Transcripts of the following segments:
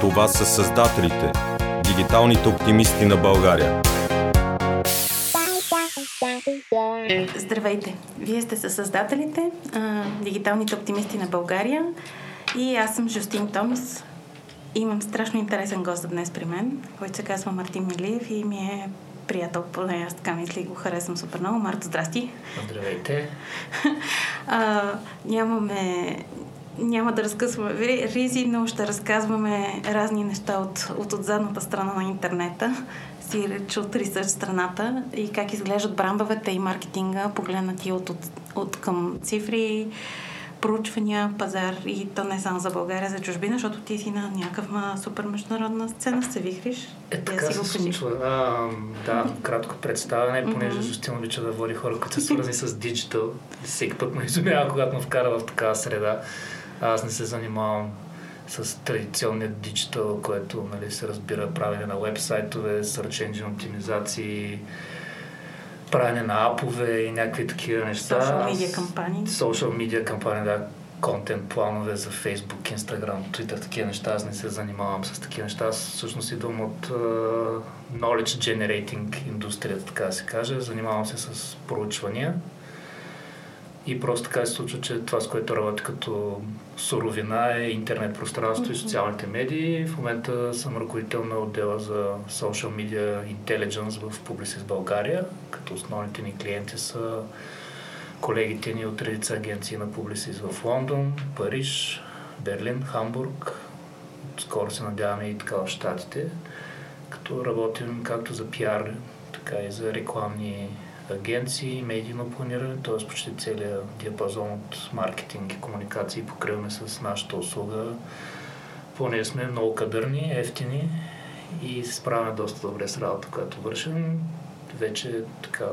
Това са създателите, дигиталните оптимисти на България. Здравейте! Вие сте със създателите, а, дигиталните оптимисти на България и аз съм Жустин Томс. Имам страшно интересен гост днес при мен, който се казва Мартин Милиев и ми е приятел, поне аз така мисля и го харесвам супер много. Марто, здрасти! Здравейте! а, нямаме няма да разкъсваме ризи, но ще разказваме разни неща от, от, от задната страна на интернета, си реч от ресърч страната и как изглеждат брандовете и маркетинга, погледнати от, от, от към цифри, проучвания, пазар и то не само за България, за чужбина, защото ти си на някаква супер международна сцена, се вихриш. Е, така се случва. А, да, кратко представяне, понеже Жустин обича да води хора, които са свързани с диджитал. Всеки път ме изумява, когато ме вкара в такава среда. Аз не се занимавам с традиционния диджитал, което нали, се разбира правене на вебсайтове, search engine оптимизации, правене на апове и някакви такива неща. Social media кампании. Social media кампании, да. Контент планове за Facebook, Instagram, Twitter, такива неща. Аз не се занимавам с такива неща. Аз всъщност идвам от uh, knowledge generating индустрията, така да се каже. Занимавам се с проучвания. И просто така се случва, че това, с което работя като суровина е интернет пространство mm-hmm. и социалните медии. В момента съм ръководител на отдела за Social Media Intelligence в Publicis България, като основните ни клиенти са колегите ни от редица агенции на Publicis в Лондон, Париж, Берлин, Хамбург. Скоро се надяваме и така в Штатите, като работим както за пиар, така и за рекламни агенции, медийно планиране, т.е. почти целият диапазон от маркетинг и комуникации покриваме с нашата услуга. Поне сме много кадърни, ефтини и се справяме доста добре с работа, която вършим. Вече така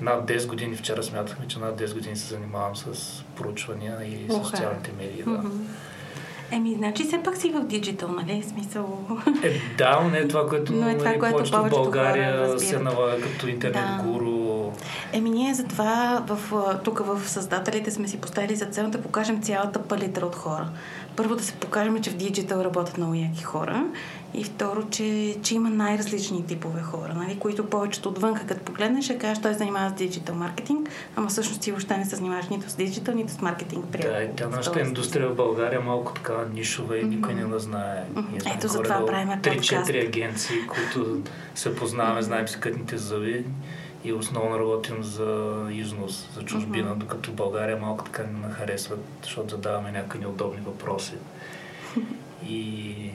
над 10 години, вчера смятахме, че над 10 години се занимавам с проучвания и okay. социалните медии. Да. Mm-hmm. Еми, значи все пак си в диджитал, нали? Смисъл... Е, да, но не е това, което, но е това, нали, което повечето в България хора се налага като интернет да. гуру. Еми, ние затова в, тук в създателите сме си поставили за цел да покажем цялата палитра от хора. Първо да се покажем, че в диджитал работят много яки хора и второ, че, че има най-различни типове хора, нали, които повечето отвън, като погледнеш, ще кажеш, той се занимава с диджитал маркетинг, ама всъщност ти въобще не се занимаваш нито с диджитал, нито с маркетинг. Да, и тя нашата индустрия в България е малко така нишова и mm-hmm. никой не го знае. Mm-hmm. Ето за това правим 3-4 агенции, които се познаваме, знаем си кътните зъби и основно работим за износ, за чужбина, mm-hmm. докато България малко така не харесват, защото задаваме някакви неудобни въпроси. И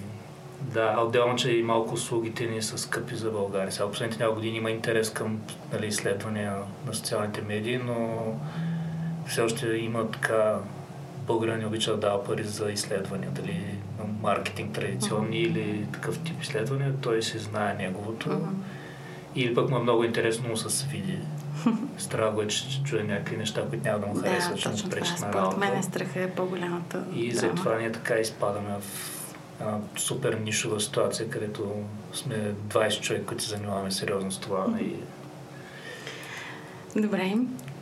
да, отделно, че и малко услугите ни са скъпи за България. Сега последните няколко години има интерес към нали, изследвания на социалните медии, но все още има така България не обича да дава пари за изследвания, дали маркетинг традиционни uh-huh. или такъв тип изследвания, той се знае неговото. Uh-huh. Или пък му е много интересно с види. Страх го е, че чуе някакви неща, които няма да му харесват, да, ще му пречат на работа. Според мен е страха е по-голямата И затова ние така изпадаме в една супер нишова ситуация, където сме 20 човека, които се занимаваме сериозно с това. И... Добре.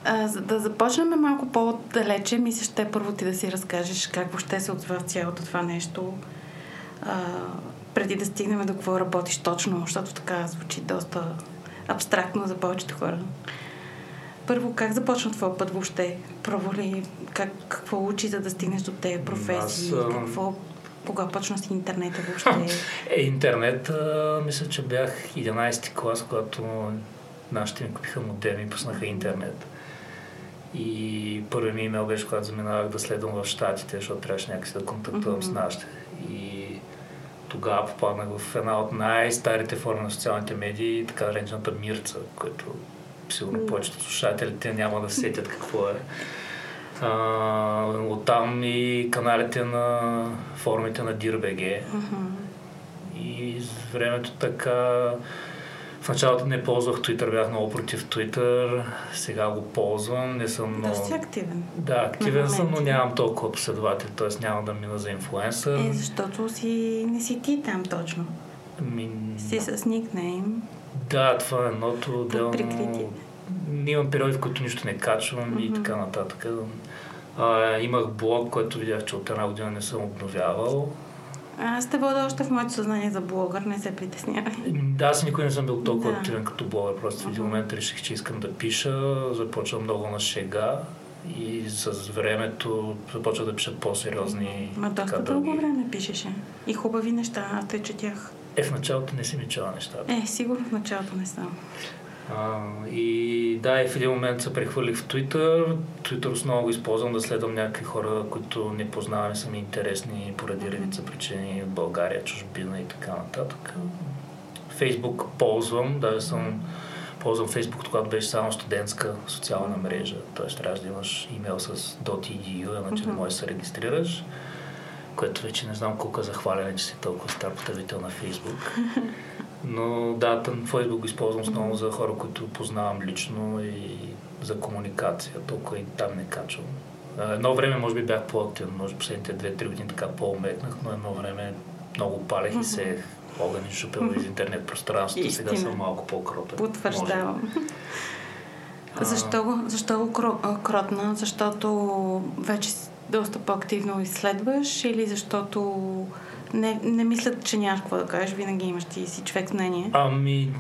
А, за да започнем малко по-далече, мисля, ще първо ти да си разкажеш как въобще се отзва цялото това нещо, а, преди да стигнем до какво работиш точно, защото така звучи доста абстрактно за повечето хора. Първо, как започна твоя път въобще? Първо ли, как, какво учи, за да стигнеш до тези професии? Аз, какво кога почна с интернет въобще? Е, интернет, а, мисля, че бях 11 клас, когато нашите ми купиха модем и пуснаха интернет. И първи ми имейл беше, когато заминавах да следвам в Штатите, защото трябваше някакси да контактувам mm-hmm. с нашите. И тогава попаднах в една от най-старите форми на социалните медии, така наречената Мирца, което сигурно повечето слушателите няма да сетят какво е. А, оттам и каналите на форумите на DIRBG. Uh-huh. И с времето така... В началото не ползвах Twitter, бях много против Twitter, сега го ползвам, не съм много... Да, си активен. Да, активен съм, но нямам толкова последователи, т.е. няма да мина за инфлуенсър. Е, защото си... не си ти там точно. Ми... Си с никнейм. Да, това е едното отделно. Имам периоди, в които нищо не качвам mm-hmm. и така нататък. А, имах блог, който видях, че от една година не съм обновявал. Аз те вода още в моето съзнание за блогър, не се притеснявай. Да, аз никой не съм бил толкова Да. активен като блогър. Просто в един момент реших, че искам да пиша, започвам много на шега и с времето започва да пиша по-сериозни. Ма доста така, дълго дълги. време пишеше. И хубави неща, аз те четях. Е, в началото не си ми чела нещата. Е, сигурно в началото не съм. А, и да, и в един момент се прехвърлих в Twitter. Twitter основно го използвам да следвам някакви хора, които не познавам и са ми интересни поради редица причини в България, чужбина и така нататък. Фейсбук ползвам, даже съм ползвам Фейсбук, когато беше само студентска социална мрежа. Тоест трябва да имаш имейл с .edu, иначе не можеш да се регистрираш. Което вече не знам колко е захваляне, че си толкова стар потребител на Фейсбук. Но да, Фейсбук го използвам основно за хора, които познавам лично и за комуникация. Толкова и там не качвам. Едно време може би бях по-активен, може последните 2-3 години така по-умекнах, но едно време много палех и сеех огън и шупел из интернет пространството. Сега съм малко по-кротен. Потвърждавам. А. Защо, го- защо го кротна? Защото вече доста по-активно изследваш или защото не, не мислят, че нямаш какво да кажеш, винаги имаш ти си човек с мнение. Ами,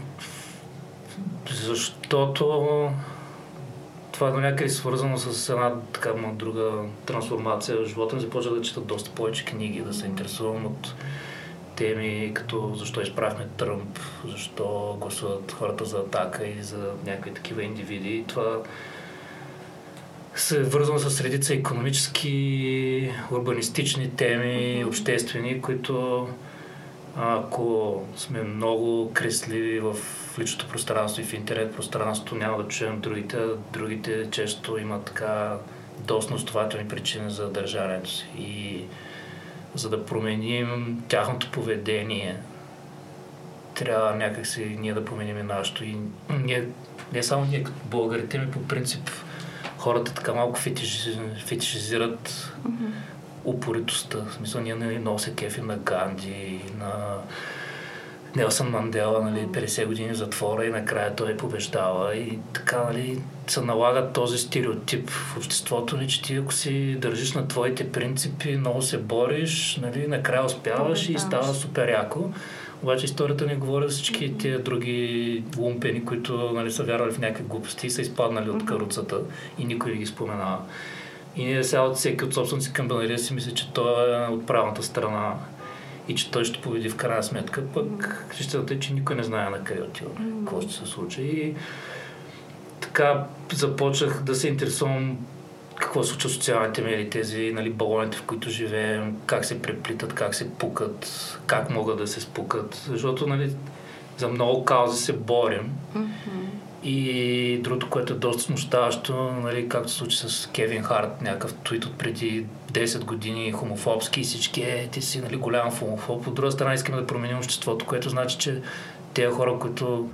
защото това до някъде е свързано с една така друга трансформация в живота ми. Започнах да чета доста повече книги, да се интересувам от теми като защо изправихме Тръмп, защо гласуват хората за атака и за някакви такива индивиди. Това се е вързано с редица економически, урбанистични теми, обществени, които ако сме много кресливи в личното пространство и в интернет пространството, няма да чуем другите. Другите често имат така доста основателни причини за държането си. И за да променим тяхното поведение, трябва някакси ние да променим и нашето. И ние, не само ние като българите, ми по принцип хората така малко фетиши, фетишизират упоритостта. В смисъл, ние много се кефим на Ганди, на Нелсън Мандела, нали, 50 години в затвора и накрая той побеждава. И така, нали, се налага този стереотип в обществото ни, че ти ако си държиш на твоите принципи, много се бориш, нали, накрая успяваш и Побеждаваш. става супер яко. Обаче историята ни говори за всички тия други лумпени, които нали, са вярвали в някакви глупости и са изпаднали от каруцата и никой не ги споменава. И ние сега от всеки от собствената си камбанария си мисли, че той е от правилната страна и че той ще победи в крайна сметка. Пък истината е, че никой не знае на къде отива, какво ще се случи. И така започнах да се интересувам какво се случва в социалните медии, тези нали, балоните, в които живеем, как се преплитат, как се пукат, как могат да се спукат. Защото нали, за много каузи се борим. И другото, което е доста смущаващо, нали, както се случи с Кевин Харт, някакъв твит от преди 10 години, хомофобски и всички, е, ти си нали, голям хомофоб. От друга страна искаме да променим обществото, което значи, че тези хора, които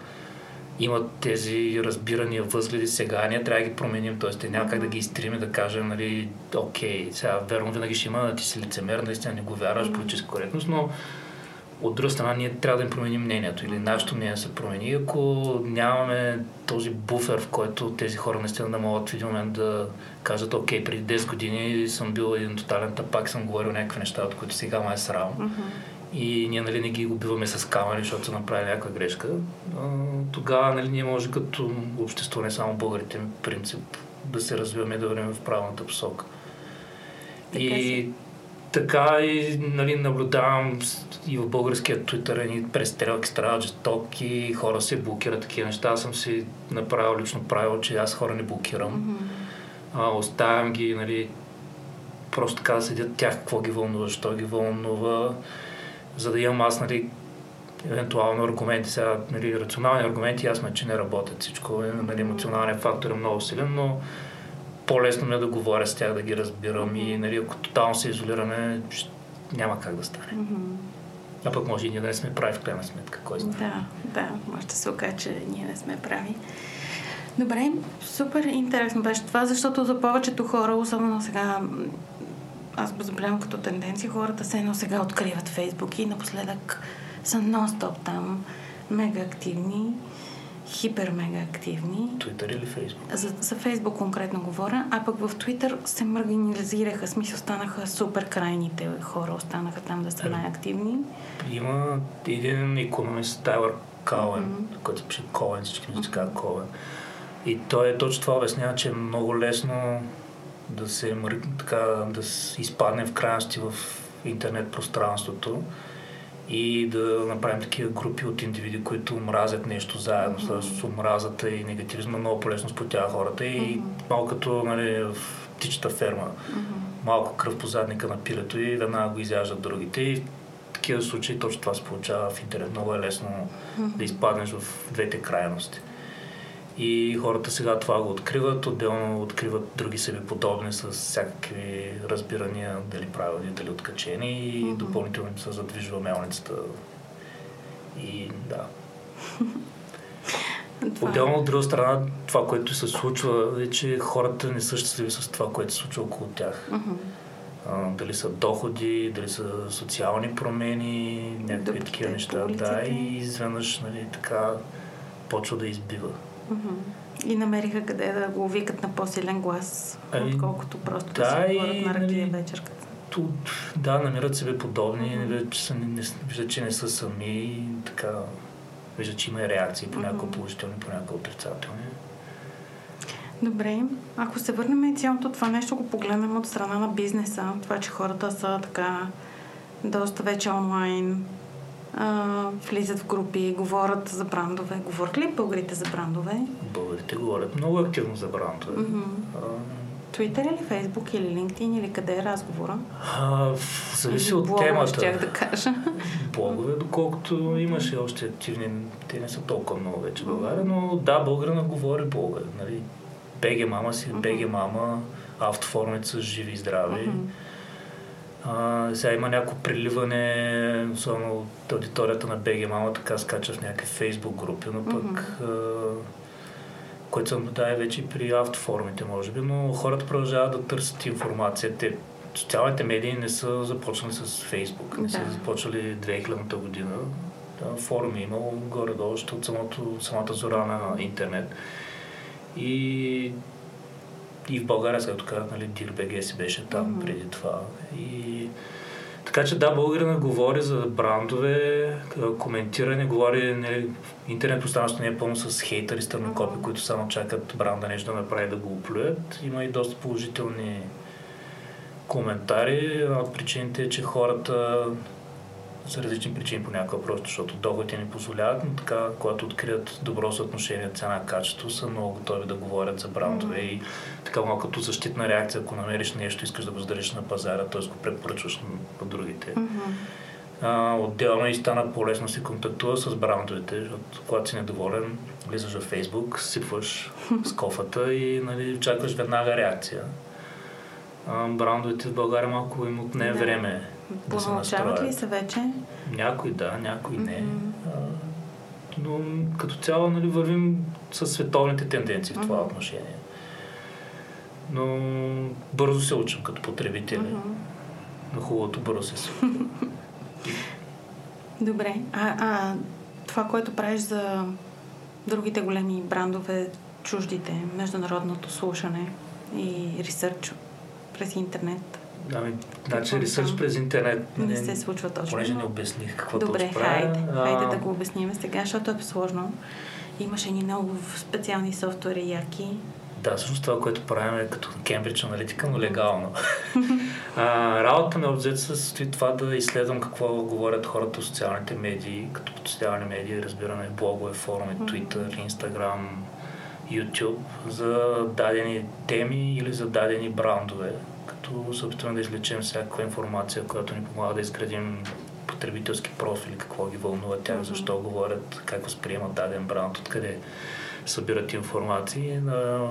имат тези разбирания, възгледи сега, ние трябва да ги променим, т.е. те няма как да ги изтрим и да кажем, нали, окей, сега верно винаги ще има, ти си лицемер, наистина не го вярваш, политическа коректност, но от друга страна ние трябва да им променим мнението или нашето мнение се промени. Ако нямаме този буфер, в който тези хора наистина да могат в един момент да кажат, окей, преди 10 години съм бил един тотален тапак, съм говорил някакви неща, от които сега ме е срам. И ние нали, не ги убиваме с камери, защото са направили някаква грешка. Тогава нали, ние може като общество, не само българите, принцип да се развиваме да вървим в правилната посока. Така и си. така и нали, наблюдавам и в българския твитър едни престрелки стават жестоки, хора се блокират такива неща. Аз съм си направил лично правило, че аз хора не блокирам. А, оставям ги, нали, просто така да седят тях, какво ги вълнува, защо ги вълнува, за да имам аз, нали, евентуално аргументи. Сега, нали, рационални аргументи, ясно е, че не работят всичко. е, Нали, емоционалният фактор е много силен, но по-лесно ми е да говоря с тях, да ги разбирам и нали, ако тотално се изолираме, няма как да стане. А пък може и ние да не сме прави в крайна сметка. Кой знае? Да, да, може да се окаже, че ние не сме прави. Добре, супер интересно беше това, защото за повечето хора, особено сега, аз го забелявам като тенденция, хората се едно сега откриват Фейсбук и напоследък са нон-стоп там, мега активни. хипер-мега активни. Twitter или Facebook? За, за Фейсбук конкретно говоря, а пък в Твитър се маргинализираха, смисъл станаха супер крайните хора, останаха там да са Е. най-активни. Има един економист, Тайлър Коуен, Мгм. който се пише Коуен, всички ми се казват Коуен. И той е точно това обяснява, че е много лесно да се така, да с- изпадне в крайности в интернет пространството и да направим такива групи от индивиди, които мразят нещо заедно Мгм. с омразата и негативизма, много по-лесно сплотява хората и Мгм. малко като нали, в птичата ферма Мгм. малко кръв по задника на пилето и веднага го изяждат другите. И в такива случаи точно това се получава в интернет. Много е лесно да изпаднеш в двете крайности. И хората сега това го откриват, отделно откриват други себе подобни с всякакви разбирания, дали правилни, дали откачени и Мгм. допълнително им се задвижва мелницата. И да. Това- Отделно от друга страна, това, което се случва, е, че хората не са щастливи с това, което се случва около тях. А, дали са доходи, дали са социални промени, някакви такива неща. Да, и изведнъж нали, така почва да избива. Мгм. И намериха къде да го викат на по-силен глас, Ами, отколкото просто да, да, си и, говорят на ракия нали, вечерката. Ту, да, намират себе подобни, Мгм. виждат, че, не, виждат, че не са сами, и така, виждат, че има и реакции, понякога Мгм. положителни, понякога отрицателни. Добре, ако се върнем и цялото това нещо го погледнем от страна на бизнеса, това, че хората са така доста вече онлайн, а, влизат в групи, говорят за брандове. Говорят ли българите за брандове? Българите говорят много активно за брандове. А, Твитър или Фейсбук или LinkedIn или къде е разговора? а, зависи от блогове, темата. щях да кажа. блогове, доколкото имаше още активни, те не са толкова много вече в България, но да, българина говори блогове. Нали? БГ мама си. БГ мама, автоформите са живи и здрави. Мгм. А, сега има някакво приливане, особено от аудиторията на БГ мама, така скача в някакви фейсбук групи, но пък Мгм. а, което се наблюдава вече и при автоформите, може би, но хората продължават да търсят информация. Те, социалните медии не са започнали с Фейсбук, не са започнали 2000 година. Да, форуми е имало горе-долу, още от самото, самата зора на интернет. И, и в България, сега казах, нали, DIRBG си беше там Мгм. преди това. И така че да, българина говори за брандове, к- коментира, не говори, не, интернет пространството не е пълно с хейтери, стърнокопи, Мгм. които само чакат бранда нещо да направи да го оплюят. Има и доста положителни коментари. Една от причините е, че хората за различни причини понякога, просто защото доходите ни позволяват, но така, когато открият добро съотношение цена-качество, са много готови да говорят за брандове Мгм. и така малко като защитна реакция, ако намериш нещо, искаш да го задариш на пазара, т.е. го препоръчваш на, другите. Мгм. А, отделно и стана по-лесно се контактува с брандовете, защото когато си недоволен, влизаш в Фейсбук, сипваш с кофата и нали, очакваш веднага реакция. А, брандовете в България малко им отне Да. време Понаучават ли се вече? Някои да, някои не. Мгм. А, но като цяло нали, вървим с световните тенденции в това Мгм. отношение. Но бързо се учим като потребители. Мгм. На хубавото бързо се случва. Добре. А, а това, което правиш за другите големи брандове, чуждите, международното слушане и ресърч през интернет, Ами, значи ресърч през интернет. не се случва точно. Понеже не обясних какво Добре, правя. хайде, а, хайде да го обясним сега, защото е сложно. Имаше ни много специални софтуери яки. Да, всъщност това, което правим е като Кембридж аналитика, но легално. а, работата ми обзет се състои това да изследвам какво говорят хората в социалните медии, като под социални медии разбираме блогове, форуми. Twitter, Instagram, YouTube, за дадени теми или за дадени брандове, като се опитваме да извлечем всякаква информация, която ни помага да изградим потребителски профили, какво ги вълнува тях, защо говорят, как възприемат даден бранд, откъде събират информации. На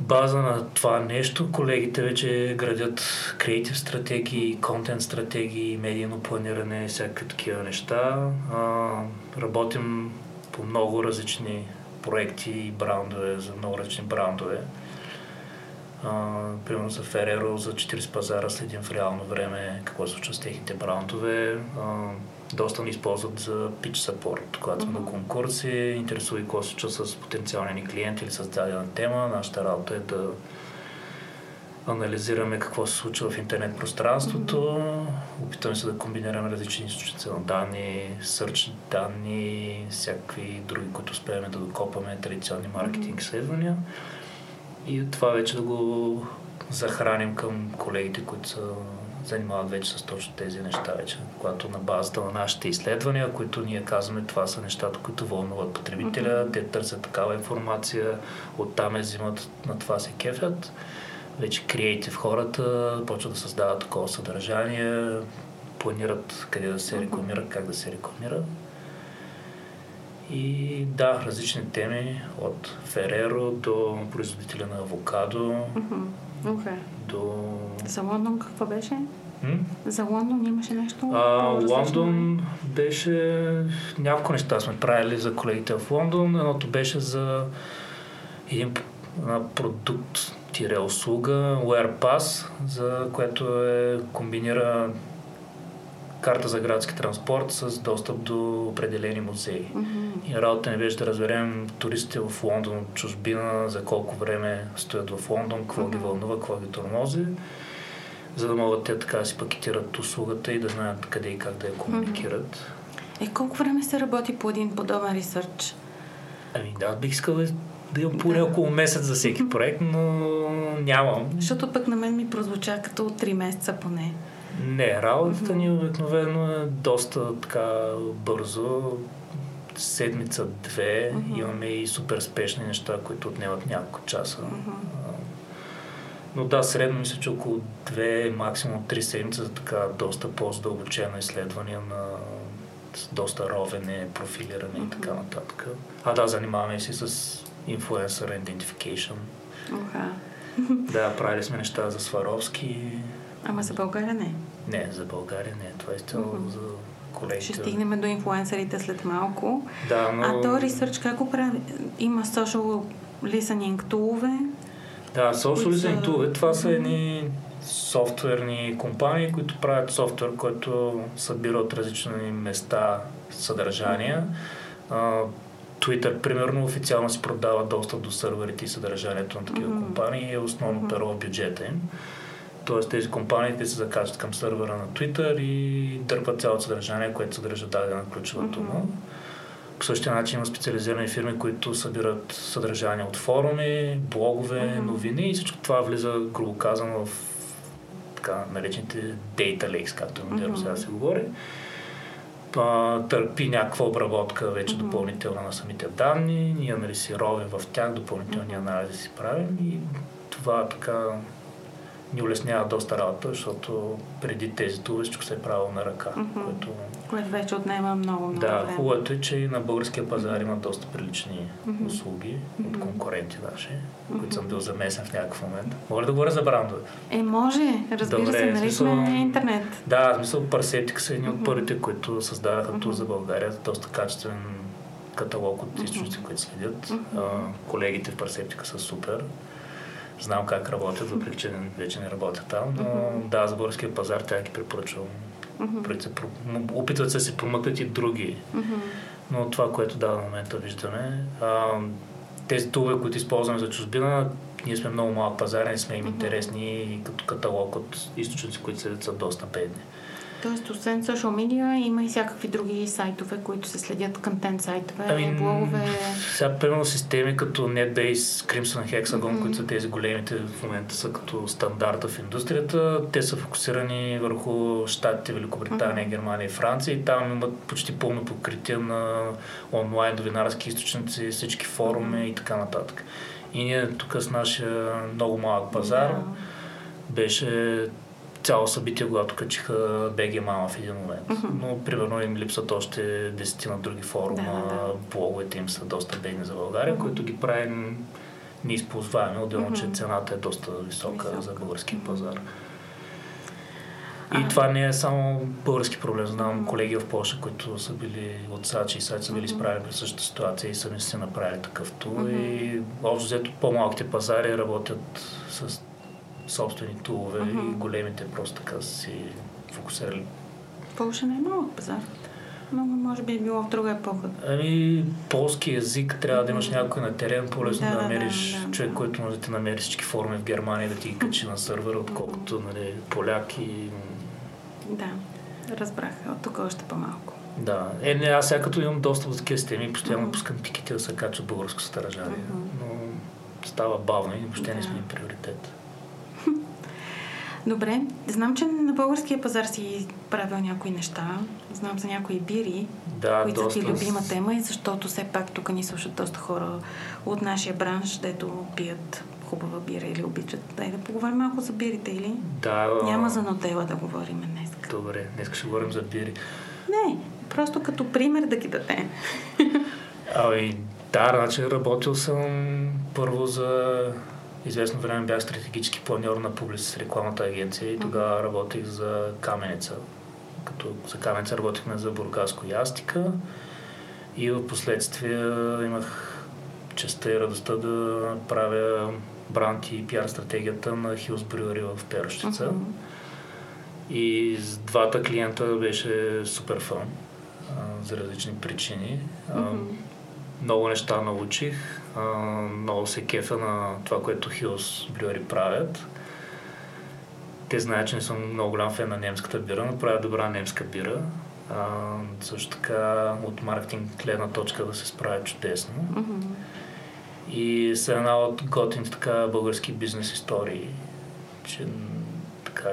база на това нещо колегите вече градят креатив стратегии, контент стратегии, медийно планиране, всякакви такива неща. А, работим по много различни проекти и брандове, за много различни брандове. А, примерно за Фереро, за 40 пазара следим в реално време какво се случва с техните брандове. А, доста ни използват за pitch support, когато сме на конкурси, интересува и какво се случва с потенциални ни клиенти или с дадена тема. Нашата работа е да анализираме какво се случва в интернет пространството, mm-hmm. опитваме се да комбинираме различни източници на данни, сърч данни, всякакви други, които успеем да докопаме, традиционни маркетинг изследвания и това вече да го захраним към колегите, които са занимават вече с точно тези неща вече, когато на базата на нашите изследвания, които ние казваме, това са нещата, които вълнуват потребителя, mm-hmm. те търсят такава информация, оттам е взимат, на това се кефят вече креатив хората почват да създават такова съдържание, планират къде да се рекламира, как да се рекламира. И да, различни теми от Фереро до производителя на авокадо. Mm-hmm. Okay. До... За Лондон какво беше? М? За Лондон имаше нещо? А, Лондон беше... Няколко неща сме правили за колегите в Лондон. Едното беше за един продукт, тире услуга, WearPass, за което е комбинира карта за градски транспорт с достъп до определени музеи. Mm-hmm. И работа не беше да разберем туристите в Лондон от чужбина, за колко време стоят в Лондон, какво mm-hmm. ги вълнува, какво ги тормози, за да могат те така да си пакетират услугата и да знаят къде и как да я комуникират. Mm-hmm. Е, колко време се работи по един подобен ресърч? Ами да, бих искал да имам поне около месец за всеки проект, но нямам. Защото пък на мен ми прозвуча като 3 месеца поне. Не, работата ни обикновено е доста така бързо. Седмица-две. Uh-huh. Имаме и супер спешни неща, които отнемат няколко часа. Uh-huh. Но да, средно мисля, че около две, максимум три седмици за така доста по-задълбочено изследване на доста ровене, профилиране uh-huh. и така нататък. А да, занимаваме се с Influencer Identification. Okay. да, правили сме неща за Сваровски. Ама за България не? Не, за България не. Това е цяло uh-huh. за колегите. Ще стигнем до инфлуенсърите след малко. Да, но... А то ресърч как го прави? Има social listening тулове? Да, social listening тулове. Това са едни софтуерни компании, които правят софтуер, който събира от различни места съдържания. Twitter, примерно, официално си продава достъп до сървърите и съдържанието на такива mm-hmm. компании и е основно mm-hmm. перо в бюджета им. Тоест тези компании те се закачат към сървъра на Twitter и дърпат цялото съдържание, което съдържа дадена ключова mm-hmm. дума. По същия начин има специализирани фирми, които събират съдържание от форуми, блогове, mm-hmm. новини и всичко това влиза, грубо казано, в така наречените data lakes, както mm-hmm. сега се говори а, търпи някаква обработка вече mm-hmm. допълнителна на самите данни, ние анализировим в тях, допълнителни анализи си правим и това така ни улеснява доста работа, защото преди тези всичко се е правило на ръка. Mm-hmm. Което... което вече отнема много, много Да, хубавото е, че на българския пазар има доста прилични mm-hmm. услуги mm-hmm. от конкуренти наши, mm-hmm. които съм бил замесен в някакъв момент. Мога да говоря за брандове? Е, може. Разбира Добре, се, нали смисъл... сме интернет. Да, в смисъл Парсептик са едни mm-hmm. от първите, които създадаха mm-hmm. тур за България. Доста качествен каталог от източници, mm-hmm. които следят. Mm-hmm. А, колегите в Парсептика са супер знам как работят, въпреки че вече не работят там, но mm-hmm. да, за българския пазар тя ги препоръчвам. Mm-hmm. Опитват се да се промъкнат и други. Mm-hmm. Но това, което да, в момента виждаме, а, тези тулове, които използваме за чужбина, ние сме много малък пазар, не сме им интересни като каталог от източници, които са доста бедни. Тоест, освен social media, има и всякакви други сайтове, които се следят, контент сайтове, ами, блогове. Сега, примерно, системи като NetBase, Crimson Hexagon, mm-hmm. които са тези големите в момента са като стандарта в индустрията, те са фокусирани върху Штатите, Великобритания, mm-hmm. Германия и Франция и там имат почти пълно покритие на онлайн новинарски източници, всички форуми mm-hmm. и така нататък. И ние тук с нашия много малък пазар yeah. беше цяло събитие, когато качиха БГ Мама в един момент. Uh-huh. Но, примерно, им липсват още десетина други форума, да, да. блоговете им са доста бедни за България, uh-huh. които ги правим неизползваеми, отделно, uh-huh. че цената е доста висока, висока. за българския пазар. И а, това не е само български проблем. Знам колеги в Польша, които са били от САЧ и САЧ са били изправени при същата ситуация и сами си направили такъв тур. И общо взето по-малките пазари работят с собствени тулове Мгм. и големите просто така са си фокусирали. Полша не е малък пазар. Но може би е било в друга епоха. Ами, полски язик трябва да имаш някой на терен, по-лесно Да, да, да, намериш да, да, човек, да. който може да ти намери всички форми в Германия да ти ги качи на сървъра, отколкото нали, поляк и... Да, разбрах. От тук още по-малко. Да, е, не, аз сега като имам достъп до такива системи, постоянно пускам тикети да се качва българско съдържание, Мгм. но става бавно и въобще не Да. сме им приоритет. Добре, знам, че на българския пазар си правил някои неща. Знам за някои бири, Да, които са доста... ти любима тема и защото все пак тук ни слушат доста хора от нашия бранш, дето пият хубава бира или обичат. Дай да поговорим малко за бирите или? Да, Няма за нотела да говорим днес. Добре, днес ще говорим за бири. Не, просто като пример да ги даде. Ами, да, значи работил съм първо за известно време бях стратегически планьор на Публис рекламната агенция и тогава работих за Каменица. Като за Каменица работихме за Бургаско и Астика и в последствие имах честа и радостта да правя бранд и пиар стратегията на Хилс Брюери в Перощица. Мгм. И с двата клиента беше супер фан за различни причини. Мгм. много неща научих. А, много се кефа на това, което Хилс Брюери правят. Те знаят, че не съм много голям фен на немската бира, но правят добра немска бира. А, също така от маркетинг гледна точка да се справят чудесно. Мгм. И са една от готините така български бизнес истории, че така,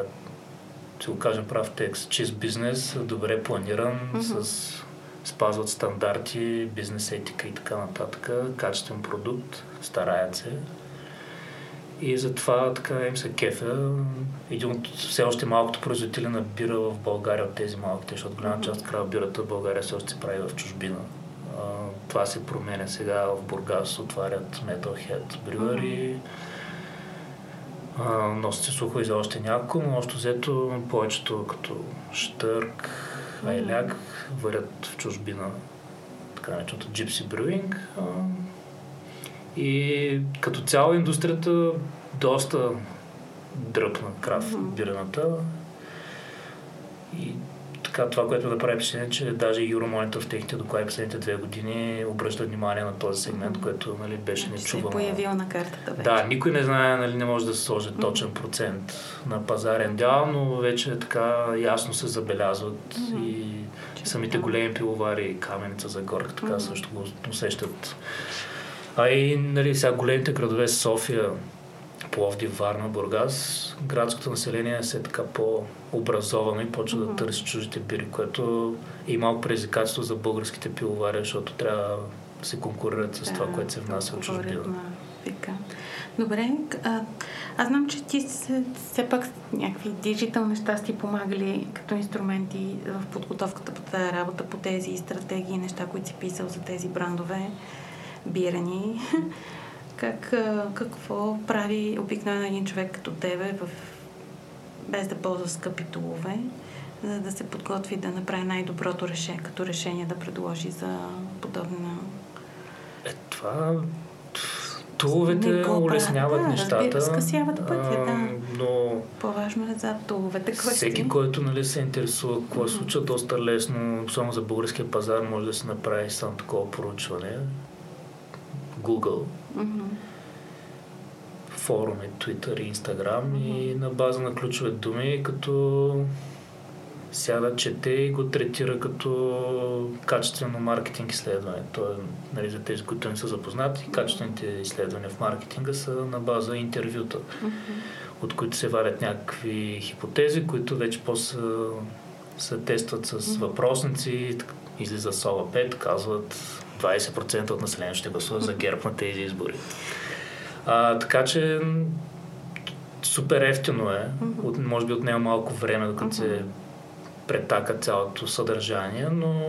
ще го кажем прав текст, чист бизнес, добре планиран, Мгм. с спазват стандарти, бизнес етика и така нататък, качествен продукт, стараят се. И затова така им се кефа. Един от все още малкото производители на бира в България от тези малките, защото голяма част от крава бирата в България все още се прави в чужбина. А, това се променя сега в Бургас, отварят Metalhead Brewery. А, носят се слухове и за още няколко, но още взето повечето като Штърк, Айляк варят в чужбина, така нареченото Gypsy Brewing. И като цяло индустрията доста дръпна Мгм. бирената. И така, това, което да прави впечатление, че даже Euromonitor в техните доклади последните две години обръща внимание на този сегмент, което нали, беше Се нечувано. появил на картата вече. Да, никой не знае, нали, не може да се сложи точен процент на пазарен дял, но вече така ясно се забелязват и самите големи пиловари, Каменица, Загорка, така Мгм. също го усещат. А и нали, сега големите градове София, Пловдив, Варна, Бургас, градското население се е така по-образовано и почва Мгм. да търси чуждите бири, което е малко предизвикателство за българските пиловари, защото трябва да се конкурират с това, Да, което се внася от чужбина. Добре, а, аз знам, че ти се, все пак някакви диджитал неща си помагали като инструменти в подготовката по тази работа, по тези стратегии, неща, които си писал за тези брандове, бирани. Как, какво прави обикновено един човек като тебе, в, без да ползва скъпи тулове, за да се подготви да направи най-доброто решение, като решение да предложи за подобна Е, това... Туловете улесняват да, нещата. разбира, скъсяват пътя, да. Но По-важно е за туловете квести. всеки, който нали, се интересува какво се случва, доста лесно, само за българския пазар, може да се направи само такова проучване. Google, Мгм. форуми, Twitter и Instagram и Мгм. на база на ключови думи, като сяда, чете и го третира като качествено маркетинг изследване. То е, нали, за тези, които не са запознати, качествените изследвания в маркетинга са на база интервюта, Мгм. от които се вадят някакви хипотези, които вече после се тестват с въпросници, излиза СОВА 5, казват 20% от населението ще гласува за ГЕРБ на тези избори. А, така че супер ефтино е. От, може би отнема малко време, докато се претака цялото съдържание, но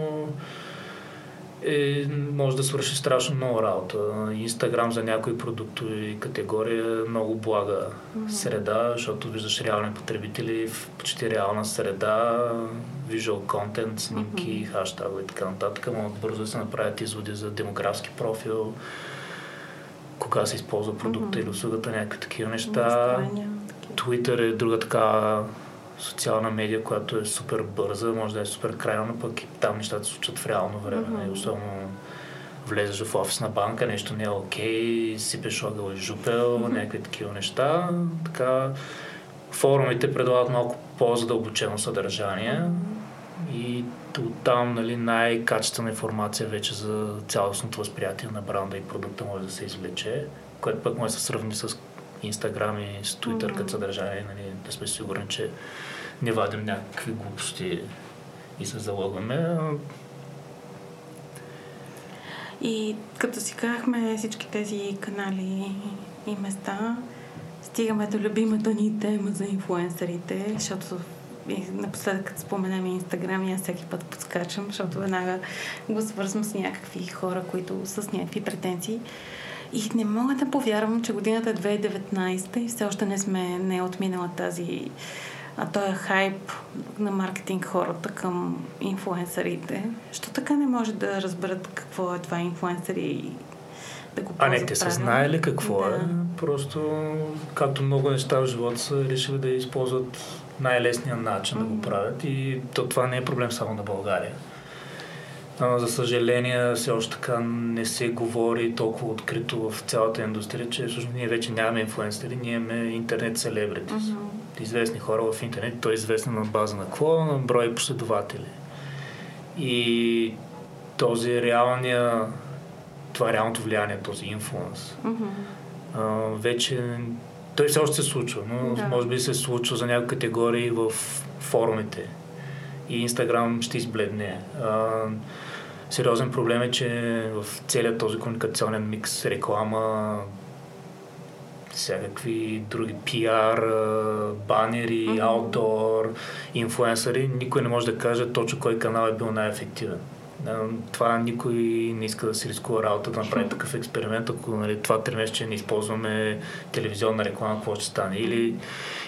е, може да свърши страшно много работа. Инстаграм за някои продуктови категории е много блага среда, защото виждаш реални потребители в почти реална среда, visual content, снимки, Мгм. хаштагове и така нататък. Могат бързо да се направят изводи за демографски профил, кога се използва продукта Мгм. или услугата, някакви такива неща. Twitter е друга така социална медия, която е супер бърза, може да е супер крайна, но пък и там нещата се случват в реално време. Mm-hmm. Особено влезеш в офисна банка, нещо не е окей, сипеш огъл и жупел, mm-hmm. някакви такива неща. Така, форумите предлагат малко по-задълбочено съдържание и оттам нали, най-качествена информация вече за цялостното възприятие на бранда и продукта може да се извлече, което пък може да се сравни с Инстаграм и с Twitter mm-hmm. като съдържание, нали, да сме сигурни, че не вадим някакви глупости и се залъгваме. И като си казахме всички тези канали и места, стигаме до любимата ни тема за инфуенсърите, защото напоследък като споменем Инстаграм, аз всеки път подскачам, защото веднага го свързвам с някакви хора, които с някакви претенции. И не мога да повярвам, че годината е 2019 и все още не сме не е отминала тази а той е хайп на маркетинг хората към инфуенсърите. Що така не може да разберат какво е това инфуенсъри и да го А не, те са знаели какво да. е. Просто, както много неща в живота са решили да използват най-лесния начин mm-hmm. да го правят и то, това не е проблем само на България. Но, за съжаление, все още така не се говори толкова открито в цялата индустрия, че всъщност ние вече нямаме инфлуенсъри, ние имаме интернет селебрити. Mm-hmm. Известни хора в интернет, той е известен на база на какво? На брой последователи. И този реалния, това е реалното влияние, този инфлуенс, mm-hmm. вече той все още се случва, но да. може би се случва за някои категории в форумите и Инстаграм ще избледне. А, сериозен проблем е, че в целият този комуникационен микс, реклама, всякакви други пиар, банери, mm-hmm. аутдор, инфуенсъри, никой не може да каже точно кой канал е бил най-ефективен. Това никой не иска да си рискува работа да направи такъв експеримент, ако нали, това месеца не използваме телевизионна реклама, какво ще стане. Или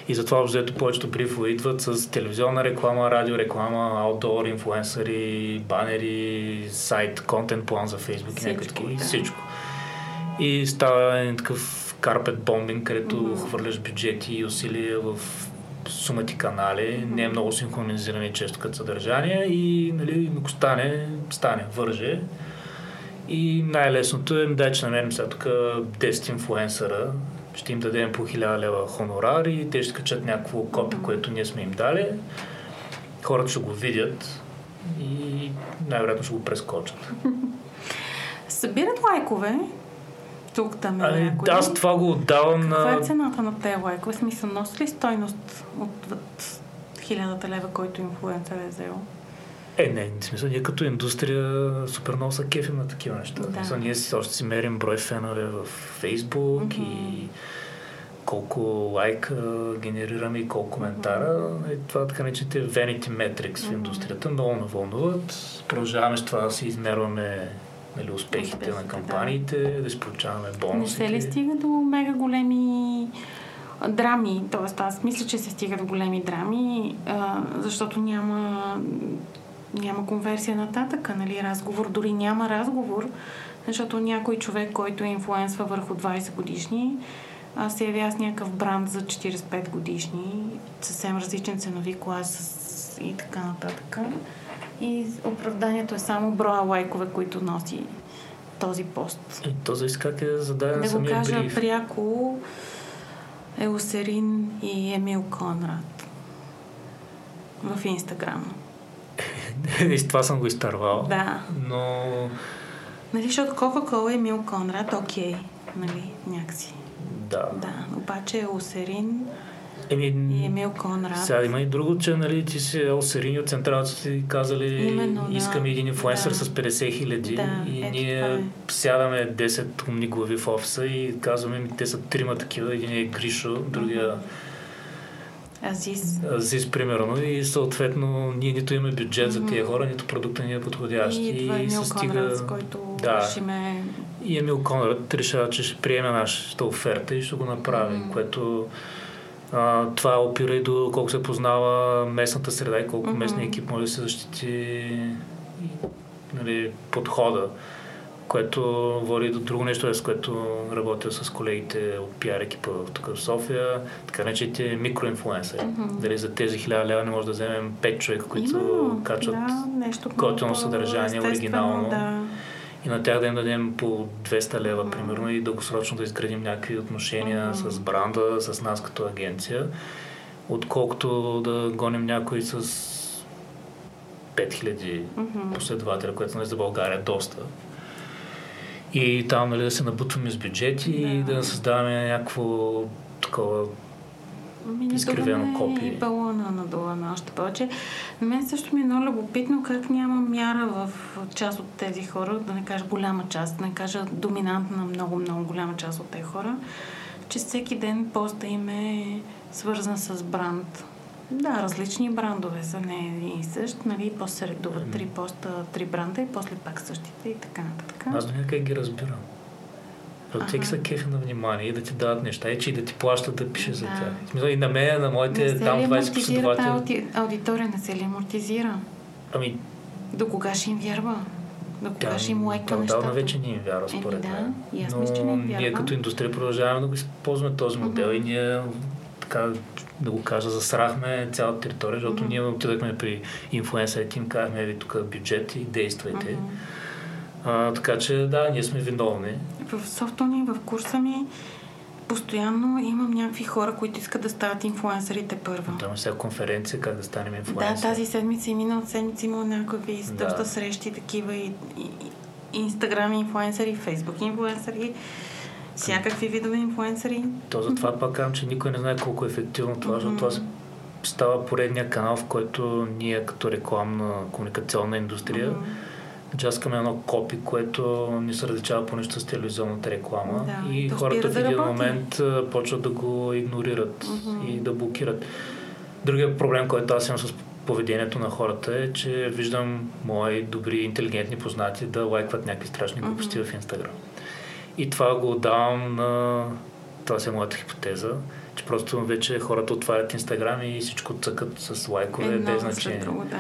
и затова взето повечето брифове идват с телевизионна реклама, радиореклама, аутдор, инфлуенсъри, банери, сайт, контент план за Фейсбук и някакви. Да. Всичко. И става един такъв карпет бомбинг, където mm-hmm. хвърляш бюджети и усилия в сумати канали, не е много синхронизирани често като съдържание и нали, ако стане, стане, върже. И най-лесното е, дай, че намерим сега тук 10 инфлуенсъра, ще им дадем по 1000 лева хонорар и те ще качат някакво копи, което ние сме им дали. Хората ще го видят и най-вероятно ще го прескочат. Събират лайкове, тук там е ами, Да, Аз това го отдавам на... Каква е цената на тези лайкове? Смисъл, носи ли стойност отвъд хилядата лева, който инфлуенсър е взел? Е, не, в смисъл, ние като индустрия супер много са кефим на такива неща. Да. Смисъл, ние си, още си мерим брой фенове в Фейсбук mm-hmm. и колко лайка генерираме и колко коментара. Mm-hmm. И това така наречените vanity metrics mm-hmm. в индустрията много навълнуват. Продължаваме с това да си измерваме нали, успехите на кампаниите, да, да си получаваме бонусите. Не се ли стига до мега големи драми, т.е. аз мисля, че се стига до големи драми, а, защото няма няма конверсия нататъка, нали, разговор, дори няма разговор, защото някой човек, който е инфлуенсва върху 20 годишни, се явява с някакъв бранд за 45 годишни, съвсем различен ценови клас и така нататък. И оправданието е само броя лайкове, които носи този пост. И то зависи как е зададен да самия го кажа бриф. пряко Елосерин и Емил Конрад в Инстаграм. и това съм го изтървал. Да. Но... Нали, защото Кока-Кола и Мил Конрад, окей, нали, някакси. Да. Да, обаче Осерин Еми, и Емил Конрад. Сега има и друго, че нали, ти си Осерин от централата си казали Именно, искаме да. един инфлуенсър да. с 50 хиляди да, и е, ние е. сядаме 10 умни глави в офиса и казваме, те са трима такива, един е Гришо, другия Азис. Азис, примерно. И съответно ние нито имаме бюджет за тия хора, нито продукта ни е подходящ. И, и, и се стига... Конрад, с който да. решиме... И Емил Конрад решава, че ще приеме нашата оферта и ще го направи, mm-hmm. което а, това опира и до колко се познава местната среда и колко mm-hmm. местния екип може да се защити нали, подхода. което води до друго нещо, с което работя с колегите от пиар екипа тук в София, така наречените микроинфлуенсъри. Mm-hmm. Дали за тези хиляда лева не може да вземем 5 човека, които Именно, качват да, готино съдържание, оригинално. Да. И на тях да им дадем по 200 лева, примерно, и дългосрочно да изградим някакви отношения с бранда, с нас като агенция, отколкото да гоним някой с 5000 Мгм. последователя, което нали, за България е доста. И там нали, да се набутваме с бюджети и Да. да създаваме някакво такова Ми, изкривено копие. И балона надуваме още повече. На мен също ми е много любопитно как няма мяра в част от тези хора, да не кажа голяма част, да не кажа доминантна много, много голяма част от тези хора, че всеки ден поста им е свързан с бранд. Да, различни брандове са не един и същ, нали, после се редуват три поста, три бранда и после пак същите и така нататък. Аз до някъде ги разбирам. Защото всеки са кефи на внимание и да ти дават неща и че и да ти плащат да пишеш за Да. тях. В смисъл и на мен, на не моите се там ли 20 амортизира тази последователи. ауди- аудитория, не се ли амортизира? Ами, До кога ще им вярва? До кога тя ще им лайква тя нещата? отдавна вече ни им вярва, според да, мен. и аз Но мисля, че не им ние вярва. като индустрия продължаваме да го използваме този модел Мгм. и ние така да го кажа, засрахме цялата територия, защото Мгм. ние отидахме при инфлуенсърите и им казахме, ви тук бюджет и действайте. Мгм. А, така че да, ние сме виновни. В софта ми, в курса ми, постоянно имам някакви хора, които искат да стават инфлуенсърите първа. Там е сега конференция, как да станем Да, инфлуенсър. тази седмица и миналата седмица има някакви Да. доста срещи, такива и, и, и Инстаграм инфлуенсъри, Фейсбук инфлуенсъри, всякакви видове инфлуенсъри. То затова пак казвам, че никой не знае колко е ефективно това, защото това става поредния канал, в който ние като рекламна комуникационна индустрия Джаскаме едно копи, което ни се различава по нещо с телевизионната реклама Да, и хората в един момент почват да го игнорират Мгм. и да блокират. Другия проблем, който аз имам с поведението на хората е, че виждам мои добри, интелигентни познати да лайкват някакви страшни глупости в Инстаграм. И това го давам на... Това си е моята хипотеза, че просто вече хората отварят Инстаграм и всичко цъкат с лайкове, Едно без значение. друго, да.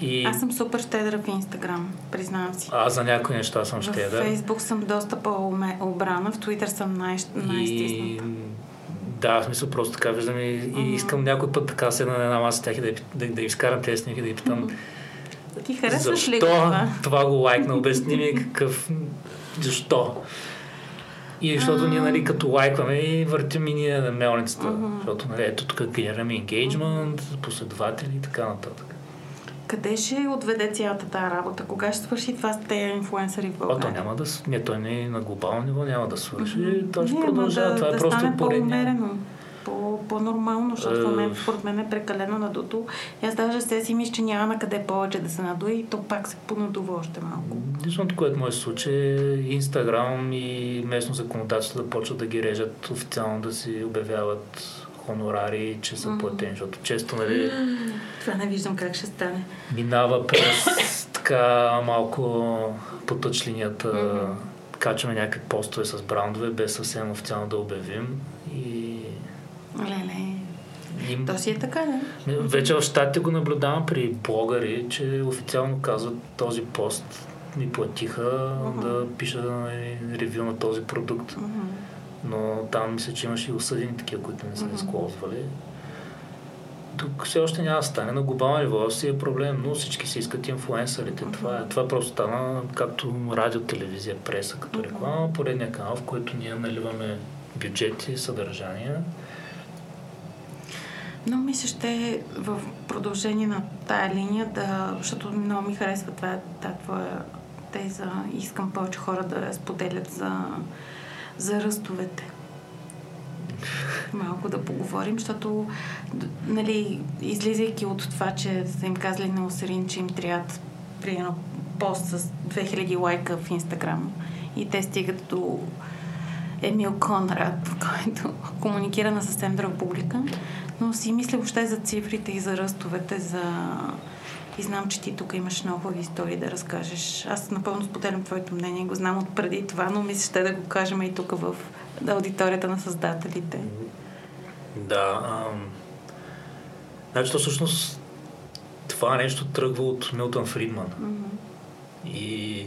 И Аз съм супер щедра в Инстаграм, признавам си. аз за някои неща съм В щедър. Фейсбук съм доста по-обрана, в Твитър съм най- И най-стисната. да, в смисъл просто така виждам и, и искам някой път така седна на една маса тях и да, да, да изкарам тези снимки, да ги питам Ти харесваш ли го това? това го лайкна, обясни ми какъв, защо. И защото ние, нали, като лайкваме и въртим и ние на мелницата, Мгм. защото, нали, ето тук генерираме енгейджмент, последователи и така нататък. Къде ще отведе цялата тази работа? Кога ще свърши това с тези инфлуенсъри в О, то България? няма да... Не, той не е на глобално ниво няма да свърши. Мгм. Той ще Не, продължава. Да, това е да просто стане по-умерено, по- по-нормално, защото в Е. мен, според мен е прекалено надуто. И аз даже се си мисля, че няма на къде повече да се надуе и то пак се понадува още малко. Единственото, което може се случи е Инстаграм и местно законодателство да почват да ги режат официално да си обявяват хонорари, че са платени, защото често нали, Това не виждам как ще стане. минава през така малко по тъч линията, качваме някакви постове с брандове, без съвсем официално да обявим и Леле. им... То си е така, да? Вече в щатите го наблюдавам при блогъри, че официално казват този пост ми платиха Мгм. да пиша нали, ревю на този продукт. Мгм. Но там мисля, че имаше и осъдени такива, които не са Мгм. използвали. Тук все още няма да стане. На глобално ниво си е проблем, но всички си искат инфлуенсърите. Мгм. Това, е, това просто стана както радио, телевизия, преса, като реклама, поредния канал, в който ние наливаме бюджети, съдържания. Но ми се ще в продължение на тая линия да, защото много ми харесва тази твоя теза. Искам повече хора да споделят за, за ръстовете. Малко да поговорим, защото нали, излизайки от това, че са им казали на Осерин, че им трябва примерно пост с 2000 лайка в Инстаграм и те стигат до Емил Конрад, който комуникира на съвсем друга публика, но си мисля въобще за цифрите и за ръстовете, за... И знам, че ти тук имаш много хубави истории да разкажеш. Аз напълно споделям твоето мнение, го знам от преди това, но мисля ще да го кажем и тук в аудиторията на създателите. Да. Ам... Значи, то всъщност това нещо тръгва от Милтън Фридман. Мгм. И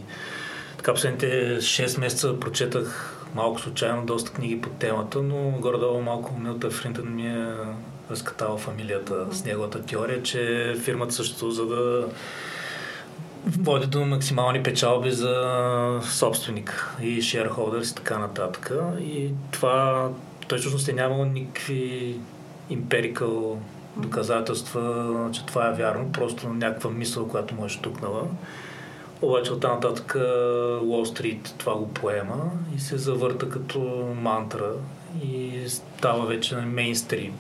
така последните 6 месеца прочетах малко случайно доста книги по темата, но горе-долу малко Милта Фринтън ми е разкатала фамилията с неговата теория, че фирмата също за да води до максимални печалби за собственик и shareholders и така нататък. И това той всъщност е нямал никакви империкал доказателства, че това е вярно, просто някаква мисъл, която му е штукнала. Обаче оттам нататък Уолл Стрит това го поема и се завърта като мантра и става вече мейнстрим.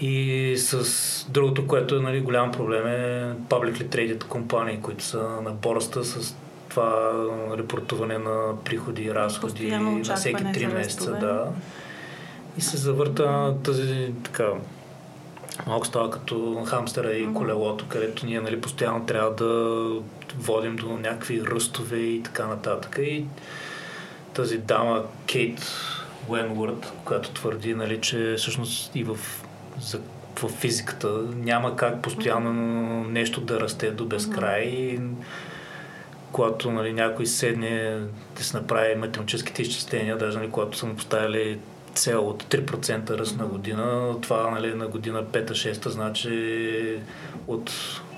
И с другото, което е нали, голям проблем е publicly traded компании, които са на борста с това репортуване на приходи и разходи на всеки 3 месеца. Да. И се завърта тази така малко става като хамстера и колелото, където ние нали, постоянно трябва да водим до някакви ръстове и така нататък. И тази дама Кейт Уенворд, която твърди, нали, че всъщност и в, за, в физиката няма как постоянно нещо да расте до безкрай. И когато нали, някой седне да се направи математическите изчисления, даже нали, когато са му поставили цел от 3% ръст на година, това нали, на година 5-6 значи от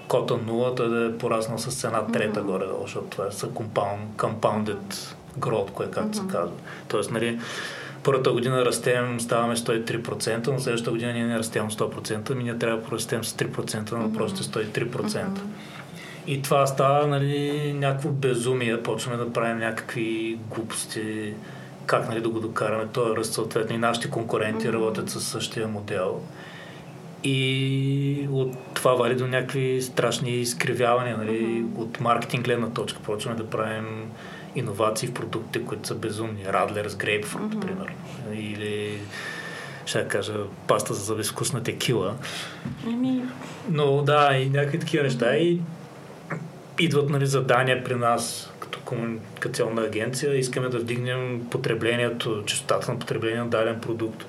кота 0 той да е пораснал с цена трета mm-hmm. горе, защото това са compound, compounded growth, кое както mm-hmm. се казва. Тоест, нали, първата година растем, ставаме 103%, но следващата година ние не растем 100%, ми ние трябва да порастем с 3%, но просто 103%. Mm-hmm. И това става нали, някакво безумие, почваме да правим някакви глупости, как нали, да го докараме този ръст, съответно и нашите конкуренти mm-hmm. работят със същия модел. И от това вали до някакви страшни изкривявания, нали, mm-hmm. от маркетинг гледна точка. Почваме да правим иновации в продуктите, които са безумни. Радлер с грейпфрут, mm-hmm. примерно. Или ще кажа, паста за безвкусна текила. Ами... Но да, и някакви такива неща. И идват нали, задания при нас като комуникационна агенция. Искаме да вдигнем потреблението, частотата на потребление на даден продукт.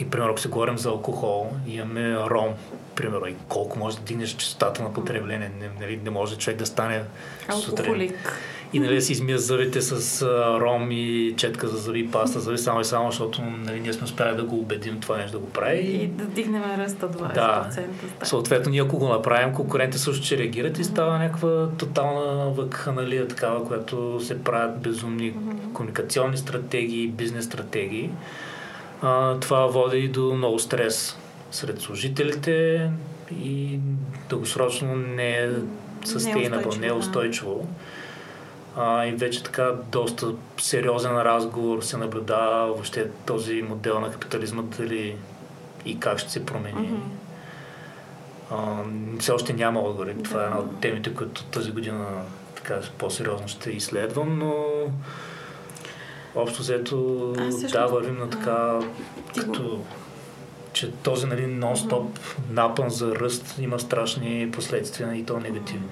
И, примерно, ако се говорим за алкохол, имаме ром, примерно, и колко може да дигнеш частотата на потребление. Не, нали, не може човек да стане Алкохолик. сутрин и нали, да си измия зъбите с а, ром и четка за зъби, паста за зъби, само и само, защото нали, ние сме успяли да го убедим това нещо да го прави. И да дигнем ръста 20%. Да, съответно ние ако го направим, конкурентите също ще реагират и става някаква тотална вакханалия такава, която се правят безумни mm-hmm. комуникационни стратегии, бизнес стратегии. А, това води до много стрес сред служителите и дългосрочно не е sustainable, не е устойчиво. А, и вече така доста сериозен разговор се наблюдава въобще този модел на капитализма дали и как ще се промени. Mm-hmm. А, все още няма отговори. Да. Това е една от темите, които тази година така по-сериозно ще изследвам, но общо взето да, вървим на така, като че този нали, нон-стоп напън за ръст има страшни последствия и то негативни.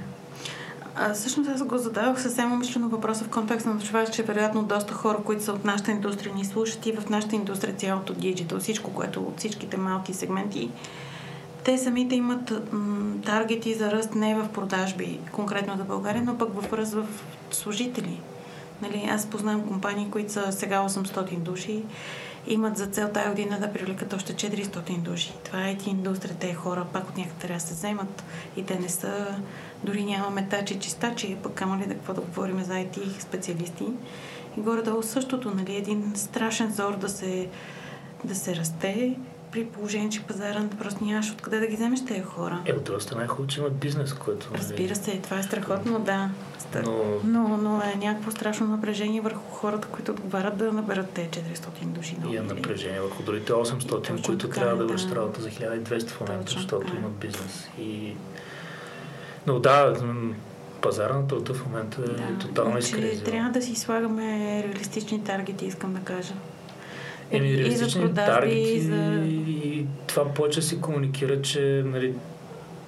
А, всъщност аз го задавах съвсем умишлено въпроса в контекста на това, че вероятно доста хора, които са от нашата индустрия, ни слушат и в нашата индустрия цялото диджитал, всичко, което от всичките малки сегменти, те самите имат м- таргети за ръст не в продажби, конкретно за България, но пък в ръст в служители. Нали, аз познавам компании, които са сега 800 души, имат за цел тази година да привлекат още 400 души. Това е IT индустрия, те хора пак от някъде трябва да се вземат и те не са дори няма метачи, чистачи, пък камо ли да какво да говорим за IT специалисти. И горе-долу същото, нали, един страшен зор да се, да се расте, при положение, че пазара просто нямаш откъде да ги вземеш тези хора. Е, от друга страна е хубаво, че има бизнес, който... Нали... Разбира се, това е страхотно, да. Но... но... Но, е някакво страшно напрежение върху хората, които отговарят да наберат те 400 души. И е напрежение върху другите 800, Точно които така, трябва да вършат да. работа за 1200 в момента, защото имат бизнес. И но да, пазара на труда в момента е да, тотално значи изкризил. Трябва да си слагаме реалистични таргети, искам да кажа. Еми, реалистични и таргети за... и това повече се комуникира, че нали,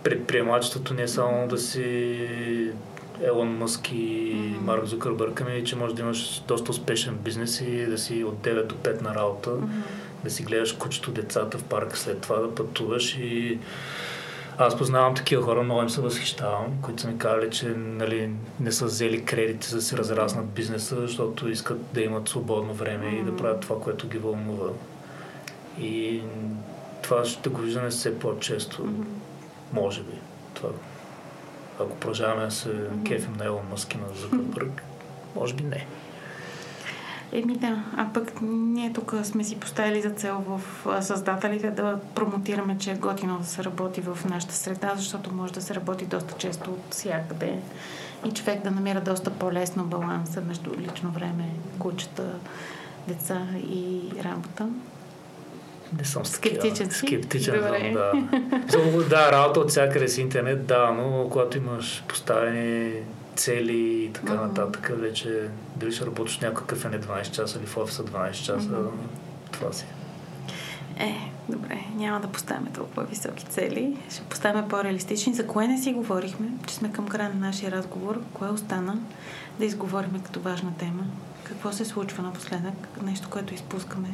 предприемачеството не е само да си Елон Мъск и mm-hmm. Марк Зукърбърг, ами че можеш да имаш доста успешен бизнес и да си от 9 до 5 на работа, mm-hmm. да си гледаш кучето децата в парка след това, да пътуваш и Аз познавам такива хора, много им се възхищавам, които са ми казали, че нали, не са взели кредити за да си разраснат бизнеса, защото искат да имат свободно време mm-hmm. и да правят това, което ги вълнува. И това ще го виждаме все по-често, mm-hmm. може би. Това. Ако продължаваме да се кефим на Елон Мъск и на Зукърбърг, може би не. Еми да, а пък ние тук сме си поставили за цел в създателите да промотираме, че е готино да се работи в нашата среда, защото може да се работи доста често от всякъде и човек да намира доста по-лесно баланса между лично време, кучета, деца и работа. Не съм скептичен. Скептичен съм, да. да, работа от всякъде с интернет, да, но когато имаш поставени цели и така mm-hmm. нататък, вече дали ще работиш някакъв не 12 часа или в офиса 12 часа, mm-hmm. това си. Е, добре, няма да поставяме толкова високи цели. Ще поставяме по-реалистични. За кое не си говорихме, че сме към края на нашия разговор? Кое остана да изговорим като важна тема? Какво се случва напоследък? Нещо, което изпускаме?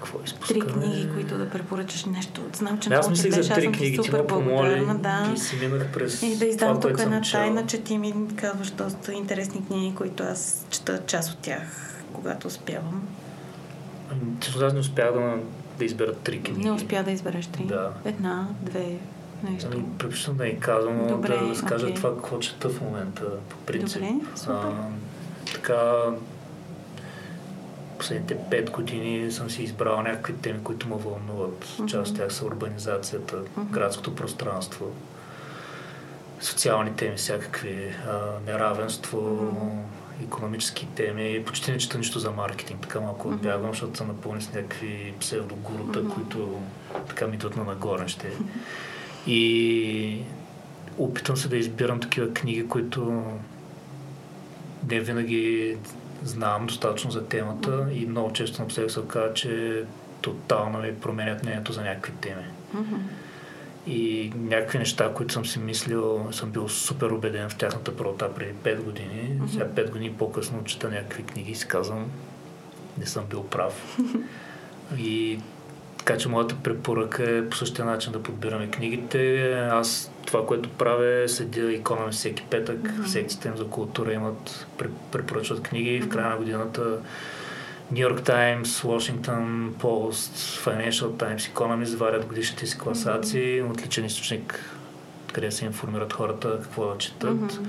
Какво изпускаме? Три книги, които да препоръчаш нещо. Знам, че аз мислих за три книги, ти ме помоли да. и си минах през И да издам тук една тайна, че ти ми казваш доста интересни книги, които аз чета част от тях, когато успявам. Често аз не успях да, да избера три книги. Не успя да избереш три? Да. Една, две, нещо. Ами, предпочитам да ни казвам, Добре, да разкажа okay. това, какво чета в момента, по принцип. Добре, супер. А, така, последните пет години съм си избрал някакви теми, които ме вълнуват. Mm-hmm. Част от тях са урбанизацията, mm-hmm. градското пространство, социални теми, всякакви, а, неравенство, mm-hmm. економически теми. Почти не чета нищо за маркетинг, така малко mm-hmm. отбягвам, защото са напълни с някакви псевдогурута, mm-hmm. които така ми идват на нагорнище. И опитвам се да избирам такива книги, които не винаги знам достатъчно за темата и много често напоследък се казва, че тотално ми променят мнението за някакви теми. Mm-hmm. И някакви неща, които съм си мислил, съм бил супер убеден в тяхната правота преди 5 години. Mm-hmm. Сега 5 години по-късно чета някакви книги и си казвам, не съм бил прав. и така че моята препоръка е по същия начин да подбираме книгите. Аз това, което правя, седя икона всеки петък. Mm-hmm. Секциите им за култура имат, препоръчват книги. В края на годината Нью Йорк Таймс, Washington Post, Financial Times, Economist варят годишните си класации. Mm-hmm. Отличен източник, къде се информират хората какво да четат. Mm-hmm.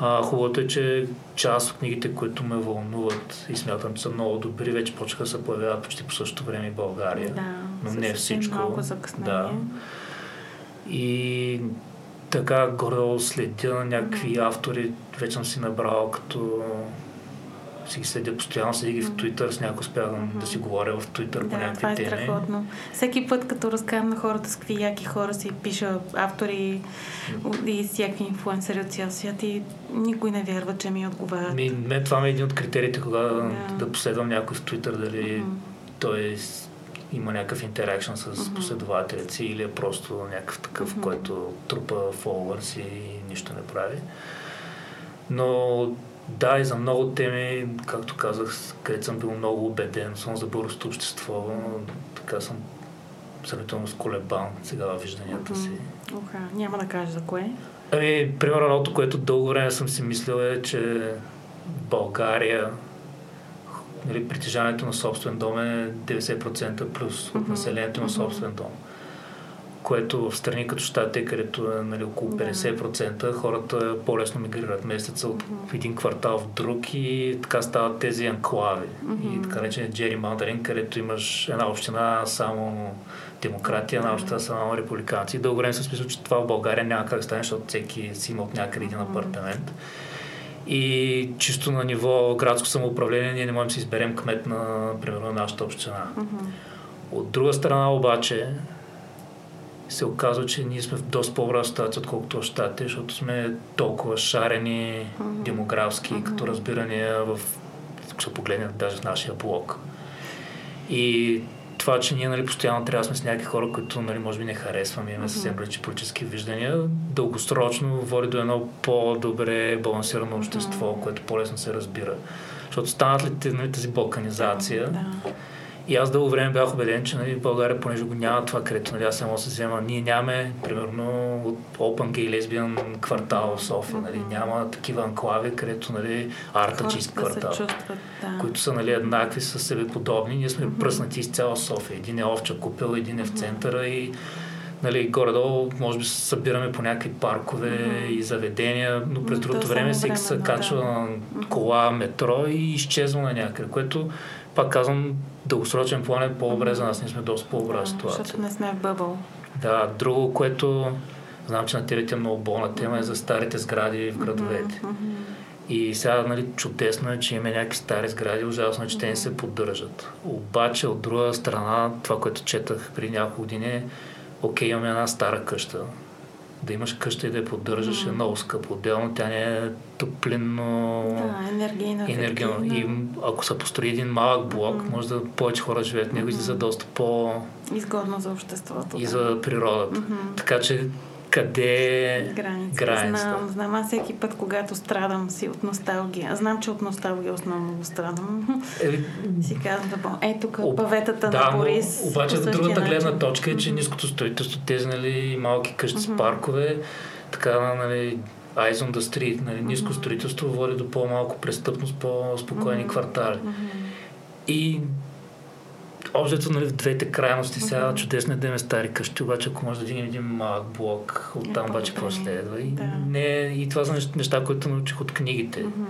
А, хубавото е, че част от книгите, които ме вълнуват и смятам, че са много добри, вече почнаха да се появяват почти по същото време в България. Да, но не всичко. Малко да. И така горе следя някакви автори, вече съм си набрал като си ги следя постоянно, седи ги в Твитър, с някой успявам mm-hmm. да си говоря в Твитър да, по някакви това е теми. страхотно. Всеки път, като разказвам на хората с какви яки хора си пиша автори mm-hmm. и всякакви инфуенсери от цял свят и никой не вярва, че ми отговарят. Ми, мен това ми е един от критериите, кога yeah. да последвам някой в Твитър, дали mm-hmm. той има някакъв интеракшн с mm-hmm. последователите си или е просто някакъв такъв, mm-hmm. който трупа фолуърс и нищо не прави. Но да, и за много теми, както казах, където съм бил много убеден, съм за българското общество, така съм сравнително сколебан сега във вижданията си. Оха, няма да кажа за кое. Ами, примерно, което дълго време съм си мислил е, че България нали, притежанието на собствен дом е 90% плюс от населението на собствен дом което в страни като щатите, където е нали, около 50%, хората по-лесно мигрират месеца от mm-hmm. един квартал в друг и така стават тези анклави. Mm-hmm. И така речен Джери Мандарин, където имаш една община само демократи, една община само републиканци. Дълго време съм смисъл, че това в България няма как да стане, защото всеки си има от някъде един апартамент. И чисто на ниво градско самоуправление ние не можем да си изберем кмет на, примерно, нашата община. Mm-hmm. От друга страна обаче, се оказва, че ние сме в доста по-добра ситуация, отколкото щатите, защото сме толкова шарени mm-hmm. демографски, mm-hmm. като разбирания в, ако се погледнем даже в нашия блок. И това, че ние нали, постоянно трябва да сме с някакви хора, които нали, може би не харесваме, имаме съвсем различни политически виждания, дългосрочно води до едно по-добре балансирано общество, което по-лесно се разбира. Защото станат ли нали, тази балканизация, mm-hmm И аз дълго време бях убеден, че нали, в България, понеже го няма това, където нали, аз само се взема, ние нямаме, примерно, от Open Gay Lesbian квартал в София, нали, няма такива анклави, където нали, артачист квартал, чувстват, да. които са нали, еднакви с себе подобни. Ние сме mm-hmm. пръснати из цяла София. Един е овча купил, един е в центъра и нали, горе-долу, може би се събираме по някакви паркове mm-hmm. и заведения, но през другото време всеки се качва да. на кола, метро и изчезва на някъде, което, пак казвам, дългосрочен план е по-добре за нас. Ние сме доста по-добра ситуация. Защото не сме в бъбъл. Да, друго, което знам, че на тебе е много болна тема е за старите сгради в градовете. Mm-hmm. И сега, нали, чудесно е, че има някакви стари сгради, ужасно е, че те не се поддържат. Обаче, от друга страна, това, което четах при няколко години е, окей, имаме една стара къща. Да имаш къща и да я поддържаш mm. е много скъпо. Отделно тя не е топлинно... Да, енергийно. енергийно. И ако се построи един малък блок, mm. може да повече хора живеят него mm. и са доста по... Изгодно за обществото. И за природата. Mm-hmm. Така че къде границата. границата. Знам, знам. Аз всеки път, когато страдам си от носталгия, знам, че от носталгия основно го страдам, е, си казвам, е тук об... паветата да, на Борис. Но, обаче, другата начин. гледна точка е, че mm-hmm. ниското строителство, тези нали, малки къщи mm-hmm. с паркове, така, нали, Eyes on the Street, нали, ниско mm-hmm. строителство води до по-малко престъпност, по-спокойни mm-hmm. квартали. Mm-hmm. И Общо нали, в двете крайности сега mm-hmm. чудесно е да имаме стари къщи, обаче ако може да дигнем един малък блок, оттам е, обаче какво следва. И, да. не, и това са неща, които научих от книгите. Mm-hmm.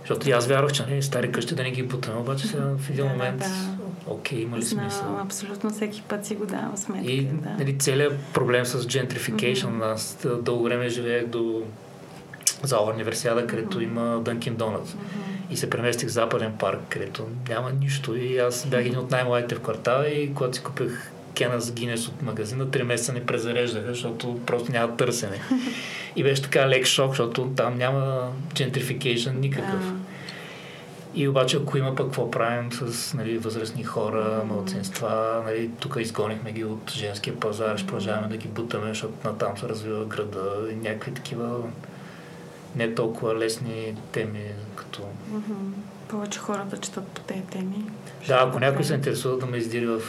Защото и аз вярвах, че нали, стари къщи да не ги бутаме, обаче сега в един да, момент, да, да. окей, има ли Знам, смисъл? Абсолютно всеки път си го дава сметка. И да. нали, целият проблем с gentrification, mm-hmm. аз дълго време живеех до за универсиада, където има Дънкин Донат. И се преместих в Западен парк, където няма нищо. И аз бях един от най-младите в квартала и когато си купих кена с Гинес от магазина, три месеца не презареждаха, защото просто няма търсене. И беше така лек шок, защото там няма gentrification никакъв. И обаче, ако има пък какво правим с нали, възрастни хора, младсенства, нали, тук изгонихме ги от женския пазар, ще продължаваме да ги бутаме, защото натам се развива града и някакви такива не толкова лесни теми, като... Mm-hmm. Повече хора да четат по тези теми. Да, ако някой се интересува да ме издири в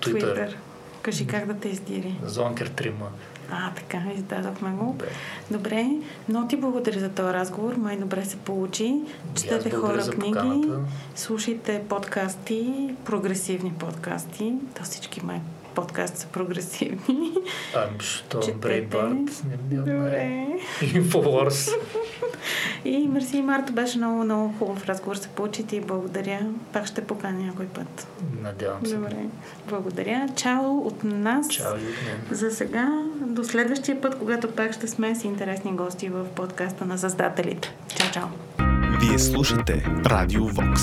Twitter. Twitter. Кажи как да те издири. Зонкер Трима. А, така, издадохме го. Да. Добре, но ти благодаря за този разговор. Май добре се получи. Четете хора книги, слушайте подкасти, прогресивни подкасти. То всички май подкаст са прогресивни. Ами, що ми Добре. Инфоворс. И мерси, Марто, беше много, много хубав разговор. Се получи и благодаря. Пак ще поканя някой път. Надявам се. Добре. Благодаря. Чао от нас. Чао и от мен. За сега, до следващия път, когато пак ще сме с интересни гости в подкаста на създателите. Чао, чао. Вие слушате Радио Вокс.